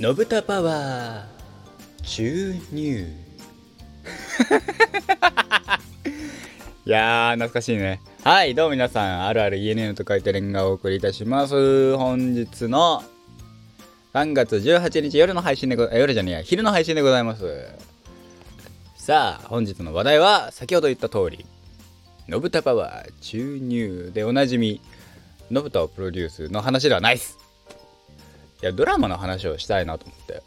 のぶたパワー注入。いやー懐かしいね。はいどうも皆さんあるある ENN と書いてレンガをお送りいたします。本日の3月18日夜の配信でご夜じゃねえや昼の配信でございます。さあ本日の話題は先ほど言った通りのぶたパワー注入でおなじみのぶたをプロデュースの話ではないっす。いやドラマの話をしたいなと思って。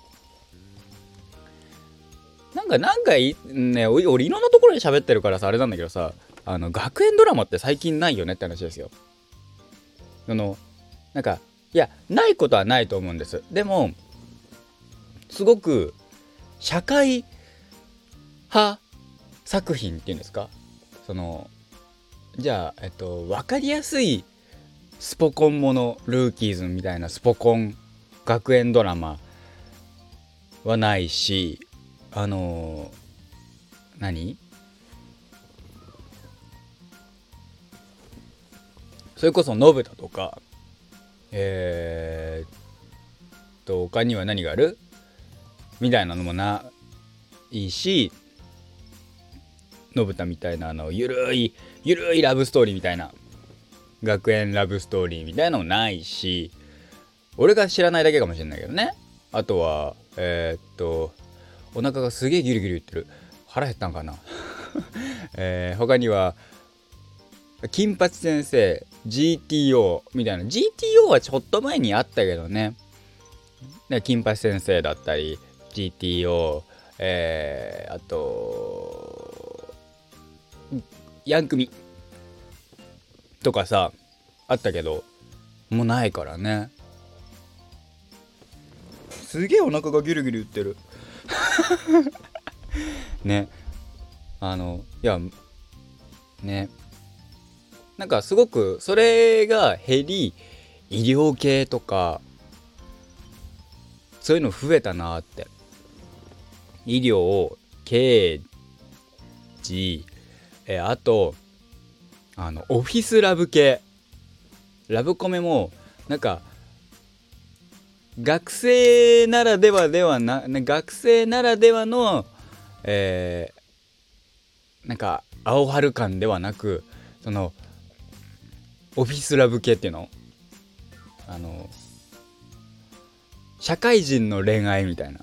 なんかなんかいね俺いろんなところで喋ってるからさあれなんだけどさあの学園ドラマって最近ないよねって話ですよ。あのなんかいやないことはないと思うんです。でもすごく社会派作品っていうんですか？そのじゃあえっと分かりやすいスポコンものルーキーズみたいなスポコン学園ドラマはないしあのー、何？それこそ信太とかえー、と他には何がある？みたいなのもないし信太みたいなあのゆるいゆるいラブストーリーみたいな学園ラブストーリーみたいなのもないし俺が知らないだけかもしれないけどね。あとはえー、っとお腹がすげえギュリギリ言ってる。腹減ったんかな。えー、他には金八先生 GTO みたいな。GTO はちょっと前にあったけどね。金八先生だったり GTO えー、あとヤンクミとかさあったけどもうないからね。すげえお腹がギュルギュル言ってる。ね。あのいやね。なんかすごくそれが減り医療系とかそういうの増えたなって。医療刑事えあとあのオフィスラブ系。ラブコメもなんか学生ならではではな学生ならではのえー、なんか青春感ではなくそのオフィスラブ系っていうの？あの社会人の恋愛みたいな。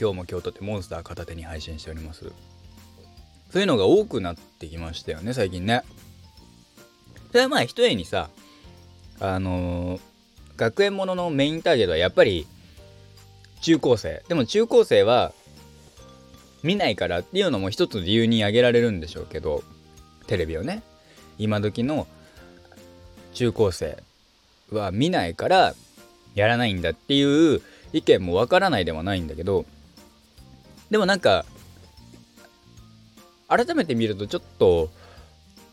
今日も京都ってモンスター片手に配信しております。そういうのが多くなってきましたよね最近ね。それはまあ一重にさあのー、学園もののメインターゲットはやっぱり中高生。でも中高生は見ないからっていうのも一つ理由に挙げられるんでしょうけどテレビをね。今時の中高生は見ないからやらないんだっていう意見もわからないではないんだけどでもなんか改めて見るとちょっと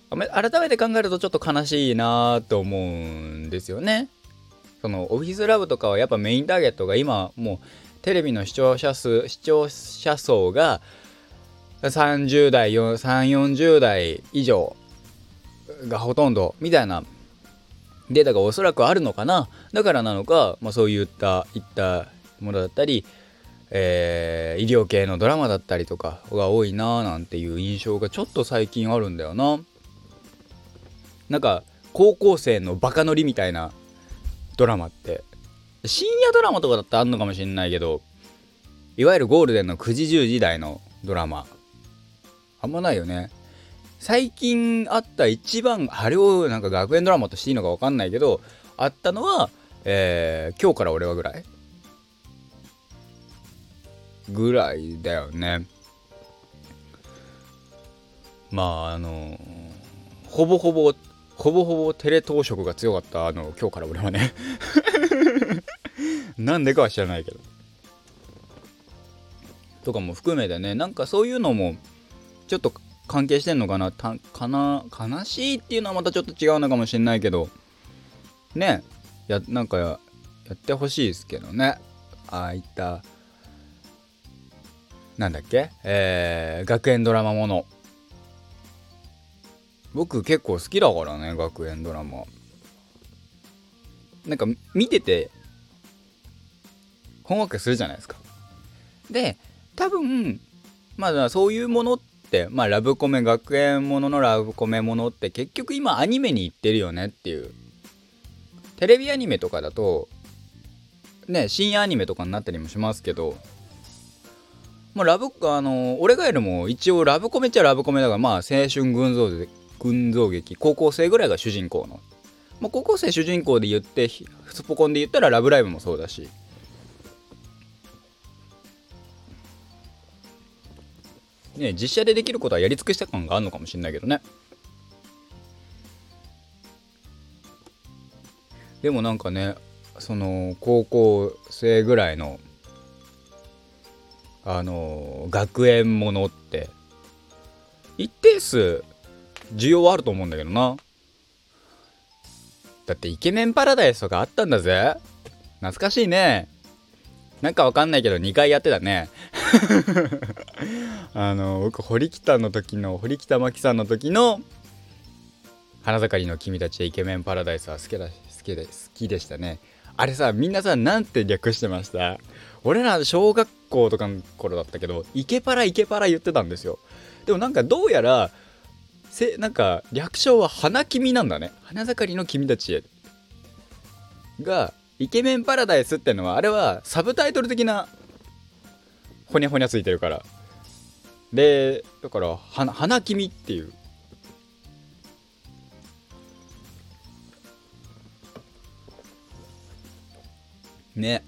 改めて考えるとちょっと悲しいなと思うんですよね。そのオフィスラブとかはやっぱメインターゲットが今もうテレビの視聴者数視聴者層が30代340代以上がほとんどみたいなデータがおそらくあるのかなだからなのか、まあ、そういったいったものだったりえー、医療系のドラマだったりとかが多いなーなんていう印象がちょっと最近あるんだよな。なんか高校生のバカ乗りみたいなドラマって深夜ドラマとかだったらあんのかもしんないけどいわゆるゴールデンの9時10時台のドラマあんまないよね。最近あった一番あれをなんか学園ドラマとしていいのか分かんないけどあったのは、えー、今日から俺はぐらいぐらいだよね。まああのほぼほぼほぼほぼテレ東色が強かったあの今日から俺はね。なんでかは知らないけど。とかも含めてねなんかそういうのもちょっと関係してんのかなたかな悲しいっていうのはまたちょっと違うのかもしれないけど。ねやなんかやってほしいですけどね。ああいったなんだっけ？えー、学園ドラマもの。僕結構好きだからね学園ドラマ。なんか見ててほんわかするじゃないですか。で多分まあそういうものってまあラブコメ学園もののラブコメものって結局今アニメに行ってるよねっていう。テレビアニメとかだとね深夜アニメとかになったりもしますけどまあラブあの俺がいるも一応ラブコメっちゃラブコメだからまあ青春群像群像劇高校生ぐらいが主人公の、まあ、高校生主人公で言ってスポコンで言ったら「ラブライブ!」もそうだしね実写でできることはやり尽くした感があるのかもしれないけどねでもなんかねその高校生ぐらいのあの学園ものって。一定数需要はあると思うんだけどな。だってイケメンパラダイスとかあったんだぜ。懐かしいね。なんかわかんないけど2回やってたね。あの僕堀北の時の堀北真希さんの時の花盛りの君たちイケメンパラダイスは好きだ好きで好きでしたね。あれさみんなさなんて略してました？俺ら小学校とかの頃だったけどイケパライケパラ言ってたんですよ。でもなんかどうやらせなんか略称は花君なんだね。花盛りの君たちへ。がイケメンパラダイスってのはあれはサブタイトル的なほにゃほにゃついてるから。でだから花花君っていう。ね。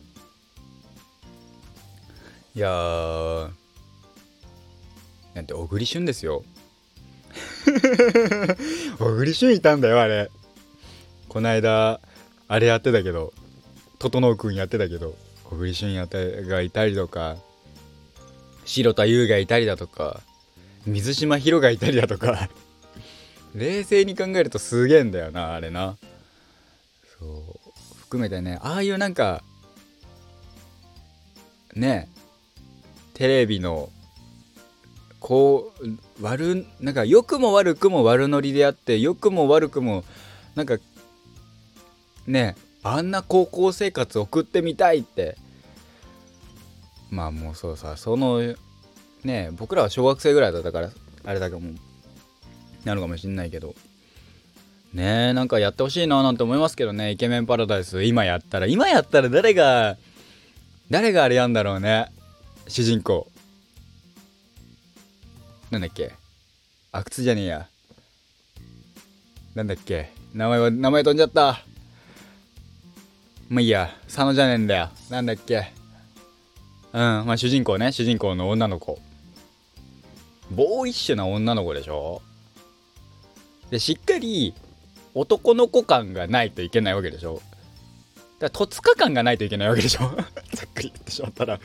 いやー。なんて小栗旬ですよ。小栗旬いたんだよあれ。こないだあれやってたけど。整くんやってたけど。小栗旬やったがいたりとか。白田優がいたりだとか。水島ヒロがいたりだとか。冷静に考えるとすげえんだよなあれな。そう。含めてねああいうなんかね。テレビのこう悪なんか良くも悪くも悪ノリであって良くも悪くもなんかねあんな高校生活送ってみたいって。まあもうそうさそのね僕らは小学生ぐらいだったからあれだけどもなるかもしんないけど。ねえなんかやってほしいななんて思いますけどね。イケメンパラダイス今やったら。今やったら誰が誰があれやんだろうね。主人公。なんだっけ。阿久津じゃねえや。なんだっけ。名前は名前飛んじゃった。まあいいや。佐野じゃねえんだよ。なんだっけ。うん。まあ主人公ね。主人公の女の子。ボーイッシュな女の子でしょ。でしっかり男の子感がないといけないわけでしょ。だから戸塚感がないといけないわけでしょ？ざっくり言ってしまったら。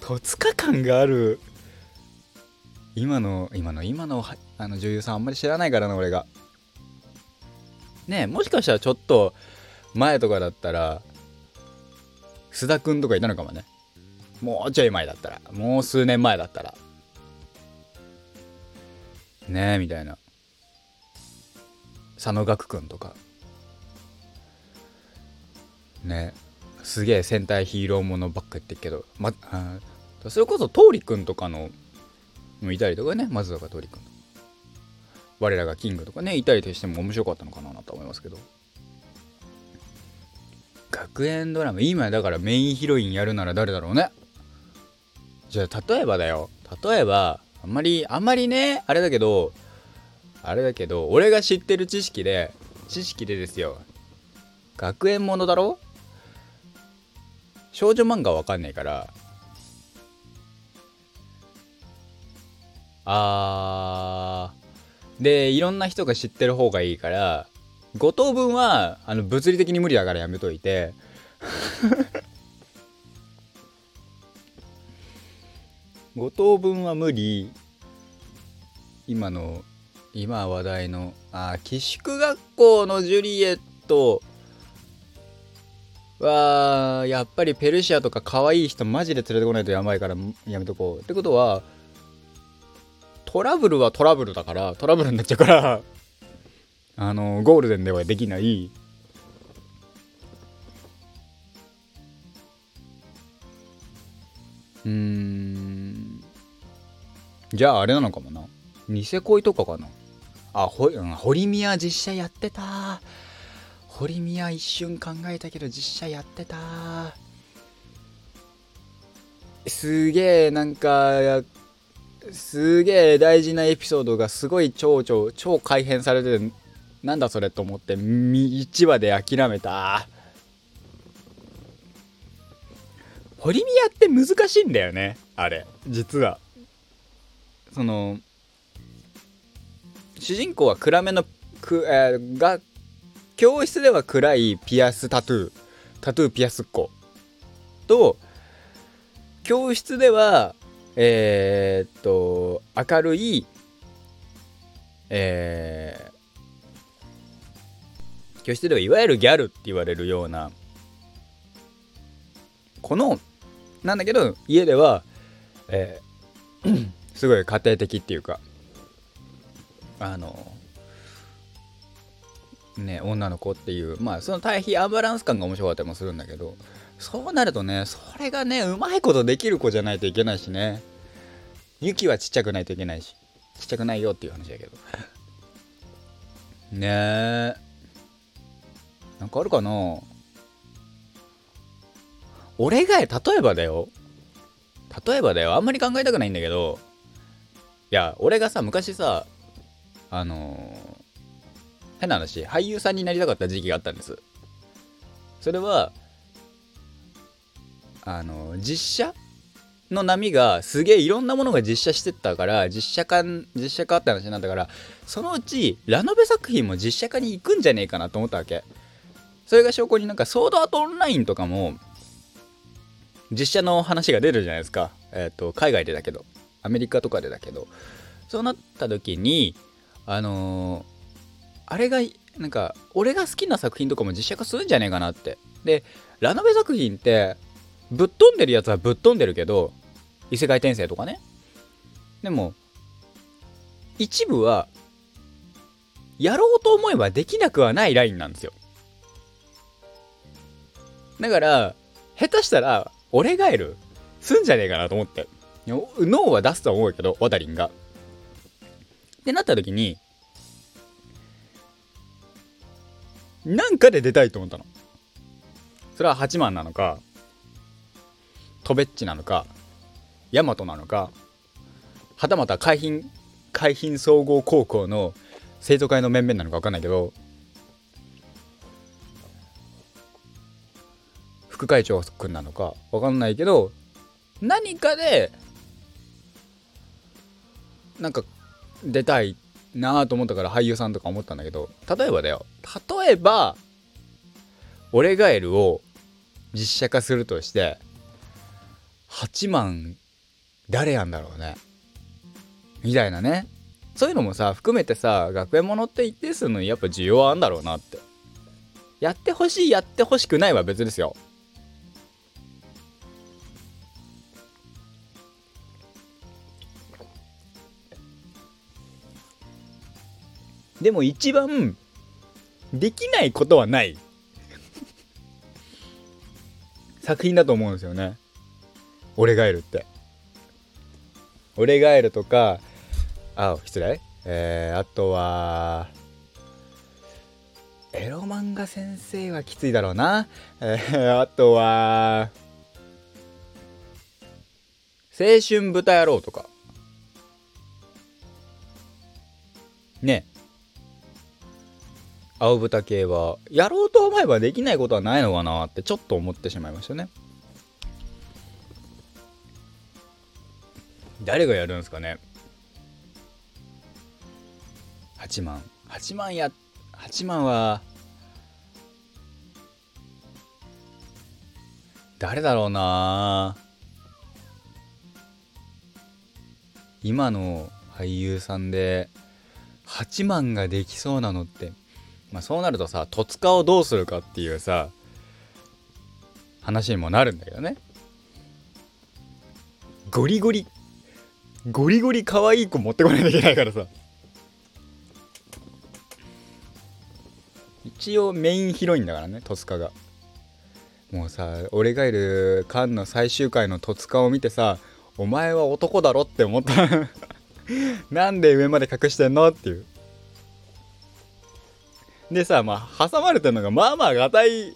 戸塚感がある。今の今の今のあの女優さんあんまり知らないからな俺が。ねえもしかしたらちょっと前とかだったら須田くんとかいたのかもね。もうちょい前だったら。もう数年前だったら。ねえみたいな。佐野岳くんとかね。すげえ戦隊ヒーローものばっか言ってるけど、ま、あそれこそ桃李くんとかのもいたりとかね。松坂桃李くん我らがキングとかね。いたりとしても面白かったのかなと思いますけど。学園ドラマ。今だからメインヒロインやるなら誰だろうね。じゃあ例えばだよ。例えばあんまりあんまりねあれだけどあれだけど俺が知ってる知識で知識でですよ。学園ものだろ少女漫画わかんないから。あー。でいろんな人が知ってる方がいいから5等分はあの物理的に無理だからやめといて。5等分は無理。今の今話題のあ寄宿学校のジュリエット。はやっぱりペルシアとか可愛い人マジで連れてこないとやばいからやめとこう。ってことはトラブルはトラブルだからトラブルになっちゃうから あのゴールデンではできない。うん。じゃああれなのかもな。ニセ恋とかかな。あほ、うん、堀宮実写やってた堀宮一瞬考えたけど実写やってた。すげえなんかすげえ大事なエピソードがすごい超超超改変されててなんだそれと思って1話で諦めた。ホリミヤって難しいんだよねあれ実は。その主人公は暗めのく、えー、が教室では暗いピアスタトゥー。タトゥーピアスっ子。と教室ではえー、っと明るいえー、教室ではいわゆるギャルって言われるようなこのなんだけど家では、えー、すごい家庭的っていうかあのね女の子っていうまあその対比アンバランス感が面白かったりもするんだけどそうなるとねそれがねうまいことできる子じゃないといけないしね。ユキはちっちゃくないといけないしちっちゃくないよっていう話だけど。ねえ。なんかあるかな。俺が例えばだよ。例えばだよ。あんまり考えたくないんだけど。いや俺がさ昔さあのー、変な話俳優さんになりたかった時期があったんです。それはあの、実写の波がすげえいろんなものが実写してったから実写化実写化って話になったからそのうちラノベ作品も実写化に行くんじゃねえかなと思ったわけ。それが証拠になんかソードアートオンラインとかも実写の話が出るじゃないですか。えっ、ー、と、海外でだけど、アメリカとかでだけど、そうなった時に、あのー、あれが、なんか、俺が好きな作品とかも実写化するんじゃねえかなって。で、ラノベ作品って、ぶっ飛んでるやつはぶっ飛んでるけど、異世界転生とかね。でも、一部は、やろうと思えばできなくはないラインなんですよ。だから、下手したら、俺ガエルすんじゃねえかなと思って。脳は出すとは思うけど、ワタリンが。ってなった時に、なんかで出たいと思ったの。それは八幡なのか、トベッチなのか、ヤマトなのか、はたまた海浜、海浜総合高校の生徒会の面々なのか分かんないけど、副会長くんなのか分かんないけど何かでなんか出たいなと思ったから俳優さんとか思ったんだけど例えばだよ例えば「俺ガエル」を実写化するとして8万誰やんだろうね。みたいなね。そういうのもさ含めてさ学園ものって一定数のやっぱ需要はあんだろうなって。やってほしいやってほしくないは別ですよ。でも一番できないことはない作品だと思うんですよね。俺ガエルって。俺ガエルとか、あ、失礼えー、あとは、エロ漫画先生はきついだろうな。えー、あとは、青春豚野郎とか。ね。青豚系はやろうと思えばできないことはないのかなってちょっと思ってしまいましたね。誰がやるんですかね。8万8万や8万は誰だろうな。今の俳優さんで8万ができそうなのって。まあ、そうなるとさ戸塚をどうするかっていうさ話にもなるんだけどね。ゴリゴリゴリゴリ可愛い子持ってこないといけないからさ。一応メインヒロインだからね戸塚が。もうさ俺がいるカンの最終回の戸塚を見てさお前は男だろって思った。なんで上まで隠してんのっていう。でさまあ挟まれてるのがまあまあがたい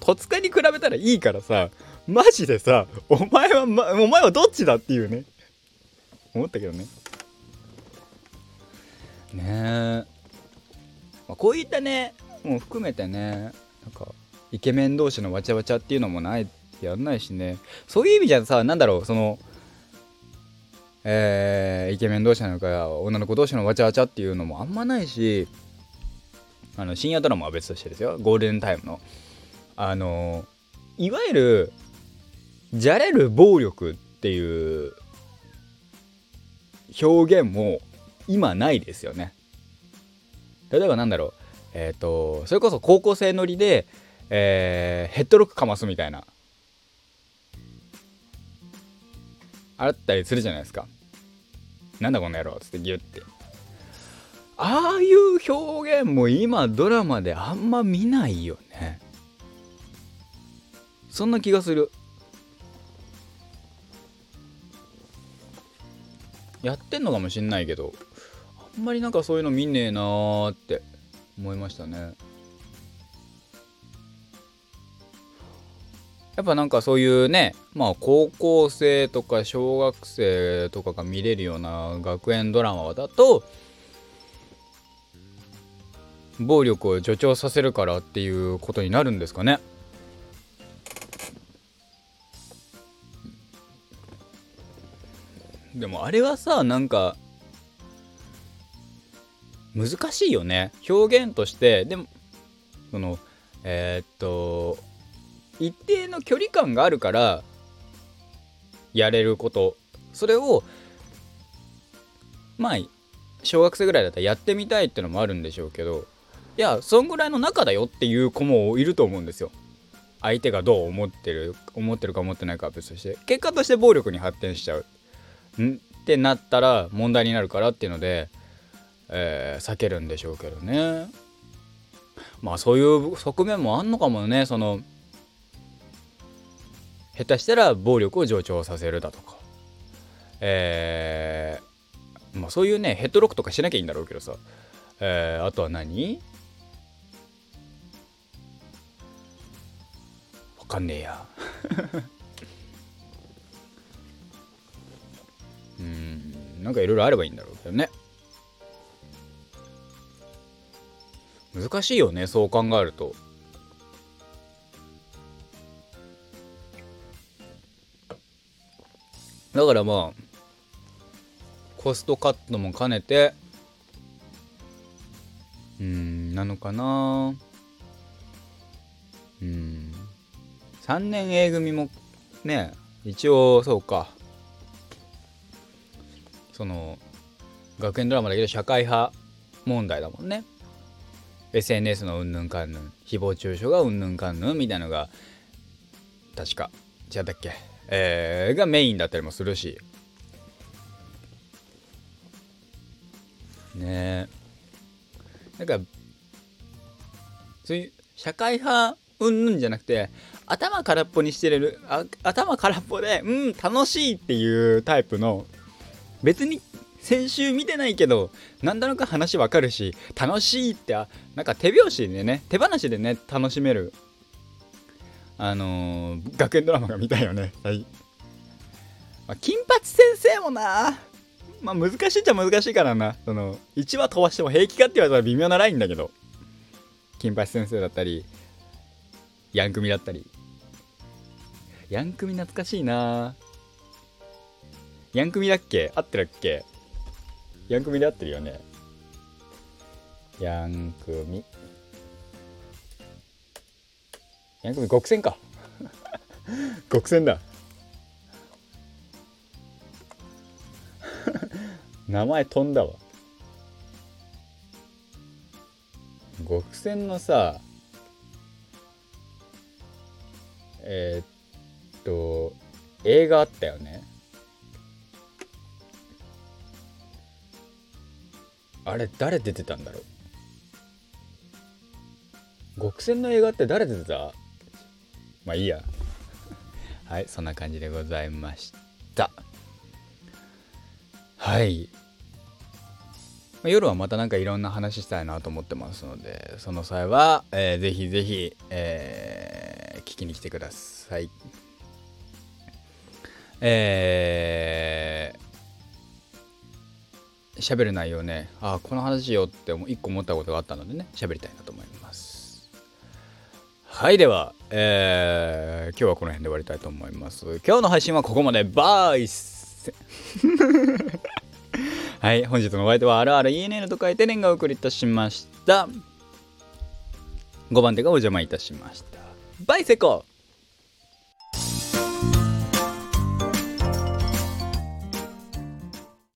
戸塚に比べたらいいからさマジでさお前は、ま、お前はどっちだっていうね。思ったけどね。ねえ、まあ、こういったねもう含めてねなんかイケメン同士のわちゃわちゃっていうのもないやんないしね。そういう意味じゃさなんだろうそのえー、イケメン同士なのか女の子同士のわちゃわちゃっていうのもあんまないしあの深夜ドラマは別としてですよ。ゴールデンタイムの。あのいわゆるじゃれる暴力っていう表現も今ないですよね。例えばなんだろう。えっ、ー、とそれこそ高校生乗りで、えー、ヘッドロックかますみたいな。あったりするじゃないですか。なんだこの野郎っつってギュッて。ああいう表現も今ドラマであんま見ないよね。そんな気がする。やってんのかもしんないけどあんまりなんかそういうの見ねえなーって思いましたね。やっぱなんかそういうねまあ高校生とか小学生とかが見れるような学園ドラマだと暴力を助長させるからっていうことになるんですかね。でもあれはさなんか難しいよね。表現として。でもそのえー、っと一定の距離感があるからやれること。それをまあ小学生ぐらいだったらやってみたいってのもあるんでしょうけどいやそんぐらいの中だよっていう子もいると思うんですよ。相手がどう思ってる思ってるか思ってないかは別として。結果として暴力に発展しちゃう。ん？ってなったら問題になるからっていうので、えー、避けるんでしょうけどね。まあそういう側面もあんのかもね。その下手したら暴力を助長させるだとか。えー、まあそういうねヘッドロックとかしなきゃいいんだろうけどさ、えー、あとは何？かんねえや。うんなんかいろいろあればいいんだろうけどね。難しいよねそう考えると。だからまあコストカットも兼ねてうんなのかな。うん3年 A 組もね一応そうか。その学園ドラマだけど社会派問題だもんね。SNS のうんぬんかんぬん誹謗中傷がうんぬんかんぬんみたいのが確か違ったっけ？えー、がメインだったりもするし。ねえ。なんかそういう社会派うんぬんじゃなくて頭空っぽにしてるあ頭空っぽでうん楽しいっていうタイプの別に先週見てないけどなんだろか話わかるし楽しいってなんか手拍子でね手放しでね楽しめるあのー、学園ドラマが見たいよね。はい、まあ、金八先生もなまあ難しいっちゃ難しいからな。その1話飛ばしても平気かって言われたら微妙なラインだけど金八先生だったりヤンクミだったりヤンクミ懐かしいな。ヤンクミだっけ？合ってるっけ？ヤンクミで合ってるよね。ヤンクミ。ヤンクミ極戦か。極戦だ。名前飛んだわ。極戦のさえー、っと映画あったよね。あれ誰出てたんだろう。極戦の映画って誰出てた？まあいいや。はいそんな感じでございました。はい。夜はまたなんかいろんな話したいなと思ってますのでその際は、えー、ぜひぜひ、えー、聞きに来てください。えー、喋る内容ね。あこの話よって一個思ったことがあったのでね喋りたいなと思います。はいでは、えー、今日はこの辺で終わりたいと思います。今日の配信はここまで。バイ。ス はい、本日のお相手は RRENN と書いて年がお送りいたしました。5番手がお邪魔いたしました。バイセコ。